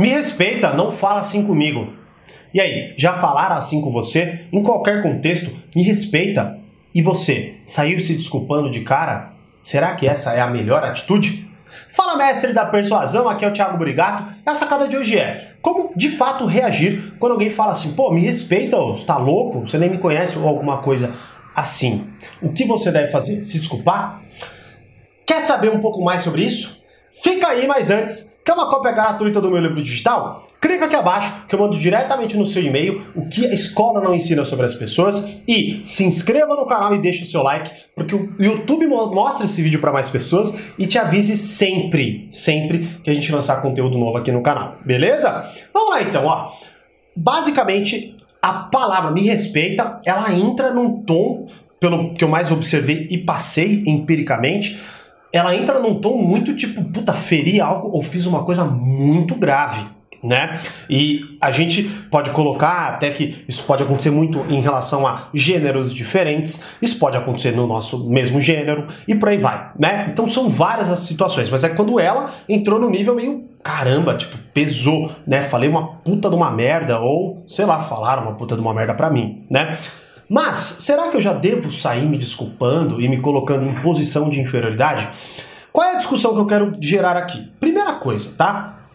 Me respeita, não fala assim comigo. E aí, já falaram assim com você? Em qualquer contexto, me respeita. E você, saiu se desculpando de cara? Será que essa é a melhor atitude? Fala mestre da persuasão, aqui é o Thiago Brigato. E a sacada de hoje é como de fato reagir quando alguém fala assim, pô, me respeita, você tá louco? Você nem me conhece ou alguma coisa assim. O que você deve fazer? Se desculpar? Quer saber um pouco mais sobre isso? Fica aí, mas antes, quer uma cópia gratuita do meu livro digital? Clica aqui abaixo que eu mando diretamente no seu e-mail o que a escola não ensina sobre as pessoas e se inscreva no canal e deixe o seu like, porque o YouTube mostra esse vídeo para mais pessoas e te avise sempre, sempre que a gente lançar conteúdo novo aqui no canal, beleza? Vamos lá então, ó. Basicamente, a palavra me respeita, ela entra num tom, pelo que eu mais observei e passei empiricamente, ela entra num tom muito tipo, puta, feri algo ou fiz uma coisa muito grave. Né? E a gente pode colocar até que isso pode acontecer muito em relação a gêneros diferentes, isso pode acontecer no nosso mesmo gênero e por aí vai, né? Então são várias as situações, mas é quando ela entrou no nível meio caramba, tipo, pesou, né? Falei uma puta de uma merda ou, sei lá, falaram uma puta de uma merda pra mim, né? Mas será que eu já devo sair me desculpando e me colocando em posição de inferioridade? Qual é a discussão que eu quero gerar aqui? Primeira coisa, tá?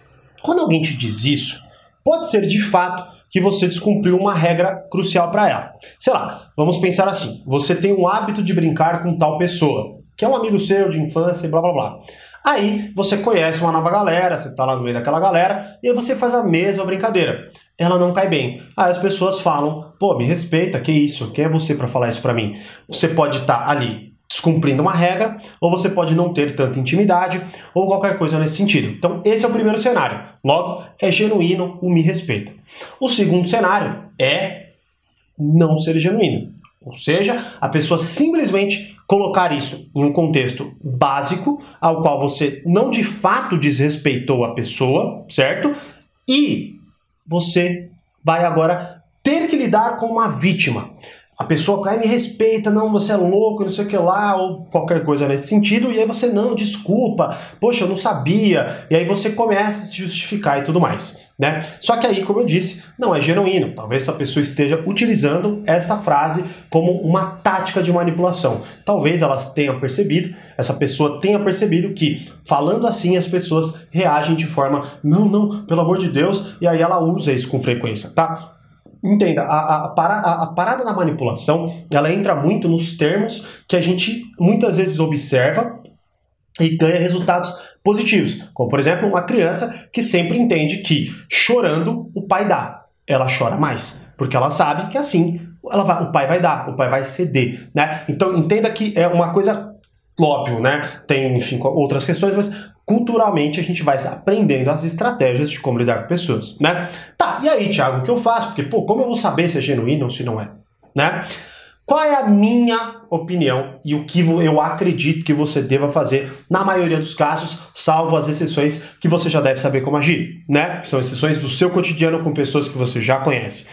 Quando alguém te diz isso, pode ser de fato que você descumpriu uma regra crucial para ela. Sei lá, vamos pensar assim: você tem o hábito de brincar com tal pessoa, que é um amigo seu de infância e blá blá blá. Aí você conhece uma nova galera, você tá lá no meio daquela galera, e aí você faz a mesma brincadeira. Ela não cai bem. Aí as pessoas falam: pô, me respeita, que isso? Quem é você para falar isso para mim? Você pode estar tá ali descumprindo uma regra, ou você pode não ter tanta intimidade, ou qualquer coisa nesse sentido. Então, esse é o primeiro cenário. Logo, é genuíno o me respeita. O segundo cenário é não ser genuíno. Ou seja, a pessoa simplesmente colocar isso em um contexto básico, ao qual você não de fato desrespeitou a pessoa, certo? E você vai agora ter que lidar com uma vítima. A pessoa cai me respeita, não, você é louco, não sei o que lá, ou qualquer coisa nesse sentido, e aí você, não, desculpa, poxa, eu não sabia, e aí você começa a se justificar e tudo mais. Né? Só que aí, como eu disse, não é genuíno. Talvez essa pessoa esteja utilizando esta frase como uma tática de manipulação. Talvez ela tenha percebido, essa pessoa tenha percebido que falando assim as pessoas reagem de forma não, não, pelo amor de Deus, e aí ela usa isso com frequência, tá? Entenda, a, a, a, a, parada da manipulação, ela entra muito nos termos que a gente muitas vezes observa e ganha resultados positivos. Como, por exemplo, uma criança que sempre entende que chorando o pai dá. Ela chora mais, porque ela sabe que assim ela vai, o pai vai dar, o pai vai ceder, né? Então entenda que é uma coisa óbvio, né? Tem, enfim, outras questões, mas culturalmente a gente vai aprendendo as estratégias de como lidar com pessoas, né? Tá, e aí, Thiago, o que eu faço? Porque, pô, como eu vou saber se é genuíno ou se não é, né? Qual é a minha opinião e o que eu acredito que você deva fazer na maioria dos casos, salvo as exceções que você já deve saber como agir, né? São exceções do seu cotidiano com pessoas que você já conhece.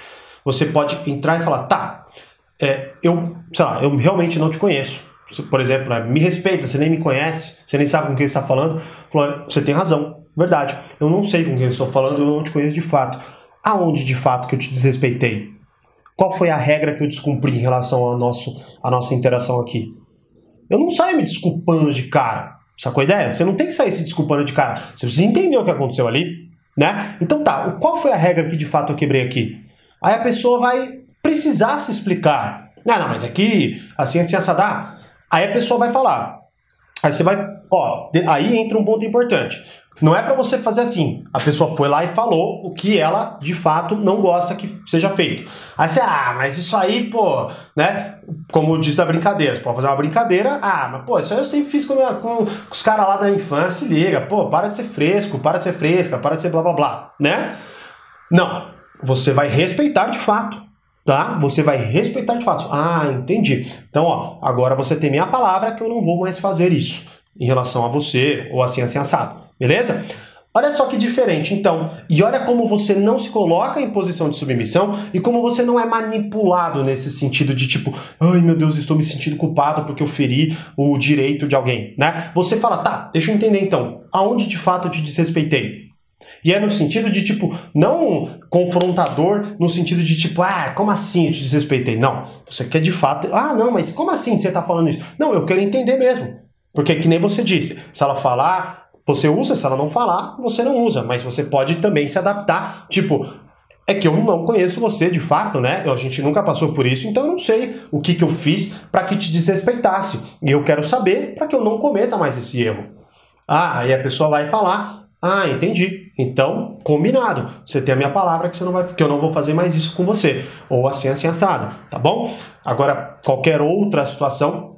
Você pode entrar e falar, tá, é, eu, sei lá, eu realmente não te conheço. Por exemplo, né, me respeita, você nem me conhece, você nem sabe com quem está falando. Você tem razão, verdade. Eu não sei com quem estou falando, eu não te conheço de fato. Aonde de fato que eu te desrespeitei? Qual foi a regra que eu descumpri em relação ao nosso, à nossa interação aqui? Eu não saio me desculpando de cara. Sacou a ideia? Você não tem que sair se desculpando de cara. Você precisa entender o que aconteceu ali, né? Então tá, qual foi a regra que de fato eu quebrei aqui? Aí a pessoa vai precisar se explicar. Ah, não, mas aqui, assim, assim, assadá. Aí a pessoa vai falar. Aí você vai, ó, aí entra um ponto importante. Não é para você fazer assim. A pessoa foi lá e falou o que ela de fato não gosta que seja feito. Aí você, ah, mas isso aí, pô, né? Como diz da brincadeira, você pode fazer uma brincadeira. Ah, mas pô, isso aí eu sempre fiz com, minha, com os caras lá da infância. Se liga, pô, para de ser fresco, para de ser fresca, para de ser blá blá blá, né? Não. Você vai respeitar de fato tá? Você vai respeitar de fato. Ah, entendi. Então, ó, agora você tem minha palavra que eu não vou mais fazer isso em relação a você ou assim assim assado. Beleza? Olha só que diferente, então. E olha como você não se coloca em posição de submissão e como você não é manipulado nesse sentido de tipo, ai meu Deus, estou me sentindo culpado porque eu feri o direito de alguém, né? Você fala, tá, deixa eu entender então, aonde de fato eu te desrespeitei? E é no sentido de, tipo, não confrontador, no sentido de, tipo, ah, como assim eu te desrespeitei? Não. Você quer de fato. Ah, não, mas como assim você tá falando isso? Não, eu quero entender mesmo. Porque, que nem você disse, se ela falar, você usa, se ela não falar, você não usa. Mas você pode também se adaptar. Tipo, é que eu não conheço você de fato, né? A gente nunca passou por isso, então eu não sei o que, que eu fiz para que te desrespeitasse. E eu quero saber para que eu não cometa mais esse erro. Ah, aí a pessoa vai falar: Ah, entendi. Então, combinado. Você tem a minha palavra que, você não vai, que eu não vou fazer mais isso com você. Ou assim, assim, assado. Tá bom? Agora, qualquer outra situação,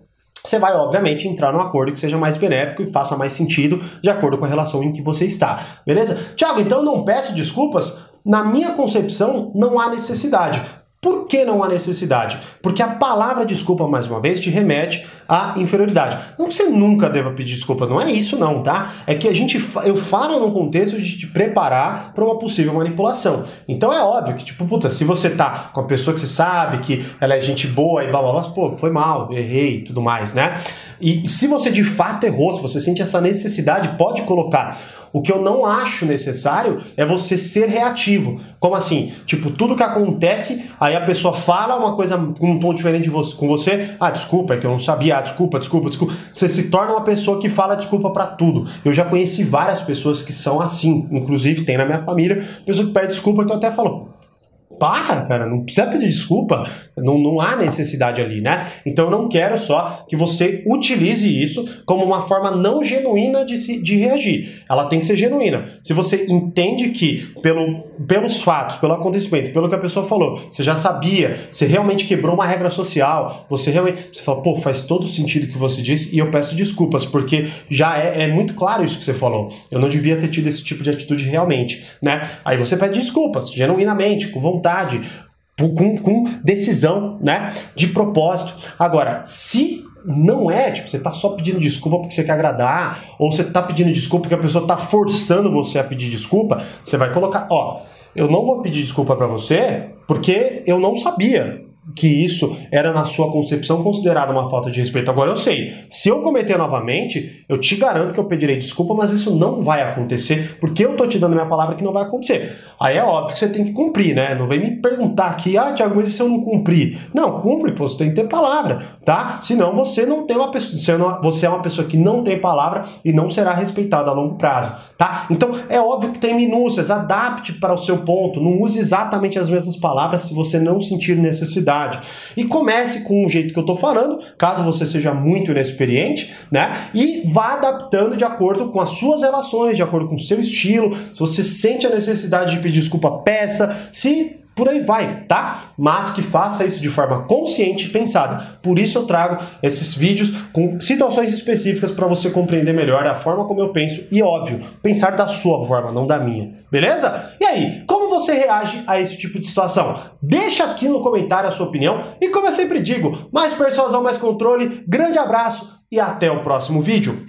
você vai, obviamente, entrar num acordo que seja mais benéfico e faça mais sentido de acordo com a relação em que você está. Beleza? Tiago, então não peço desculpas na minha concepção, não há necessidade. Por que não há necessidade? Porque a palavra desculpa, mais uma vez, te remete à inferioridade. Não que você nunca deva pedir desculpa, não é isso não, tá? É que a gente eu falo num contexto de te preparar para uma possível manipulação. Então é óbvio que, tipo, puta, se você tá com a pessoa que você sabe que ela é gente boa e blá blá blá, pô, foi mal, errei tudo mais, né? E se você de fato errou, se você sente essa necessidade, pode colocar o que eu não acho necessário é você ser reativo. Como assim? Tipo, tudo que acontece, aí a pessoa fala uma coisa com um tom diferente de você, com você. Ah, desculpa, é que eu não sabia. Ah, desculpa, desculpa, desculpa. Você se torna uma pessoa que fala desculpa para tudo. Eu já conheci várias pessoas que são assim. Inclusive, tem na minha família pessoa que pede desculpa que eu até falo, para, cara, não precisa pedir desculpa, não, não há necessidade ali, né? Então eu não quero só que você utilize isso como uma forma não genuína de, se, de reagir. Ela tem que ser genuína. Se você entende que, pelo, pelos fatos, pelo acontecimento, pelo que a pessoa falou, você já sabia, você realmente quebrou uma regra social, você realmente. Você fala, pô, faz todo sentido o que você disse e eu peço desculpas, porque já é, é muito claro isso que você falou. Eu não devia ter tido esse tipo de atitude realmente, né? Aí você pede desculpas, genuinamente, com vontade vontade, com, com decisão, né? De propósito. Agora, se não é, tipo, você tá só pedindo desculpa porque você quer agradar, ou você tá pedindo desculpa porque a pessoa tá forçando você a pedir desculpa, você vai colocar, ó, eu não vou pedir desculpa para você porque eu não sabia que isso era, na sua concepção, considerado uma falta de respeito. Agora eu sei, se eu cometer novamente, eu te garanto que eu pedirei desculpa, mas isso não vai acontecer, porque eu tô te dando minha palavra que não vai acontecer. Aí é óbvio que você tem que cumprir, né? Não vem me perguntar aqui, ah, Tiago, mas e se eu não cumprir? Não, cumpre, pô, você tem que ter palavra, tá? Senão você não tem uma pessoa, não, você é uma pessoa que não tem palavra e não será respeitada a longo prazo, tá? Então é óbvio que tem minúcias, adapte para o seu ponto, não use exatamente as mesmas palavras se você não sentir necessidade E comece com o jeito que eu estou falando, caso você seja muito inexperiente, né? E vá adaptando de acordo com as suas relações, de acordo com o seu estilo. Se você sente a necessidade de pedir desculpa, peça. Se por aí vai, tá? Mas que faça isso de forma consciente e pensada. Por isso eu trago esses vídeos com situações específicas para você compreender melhor a forma como eu penso e, óbvio, pensar da sua forma, não da minha. Beleza? E aí, como você reage a esse tipo de situação? Deixa aqui no comentário a sua opinião e, como eu sempre digo, mais persuasão, mais controle. Grande abraço e até o próximo vídeo.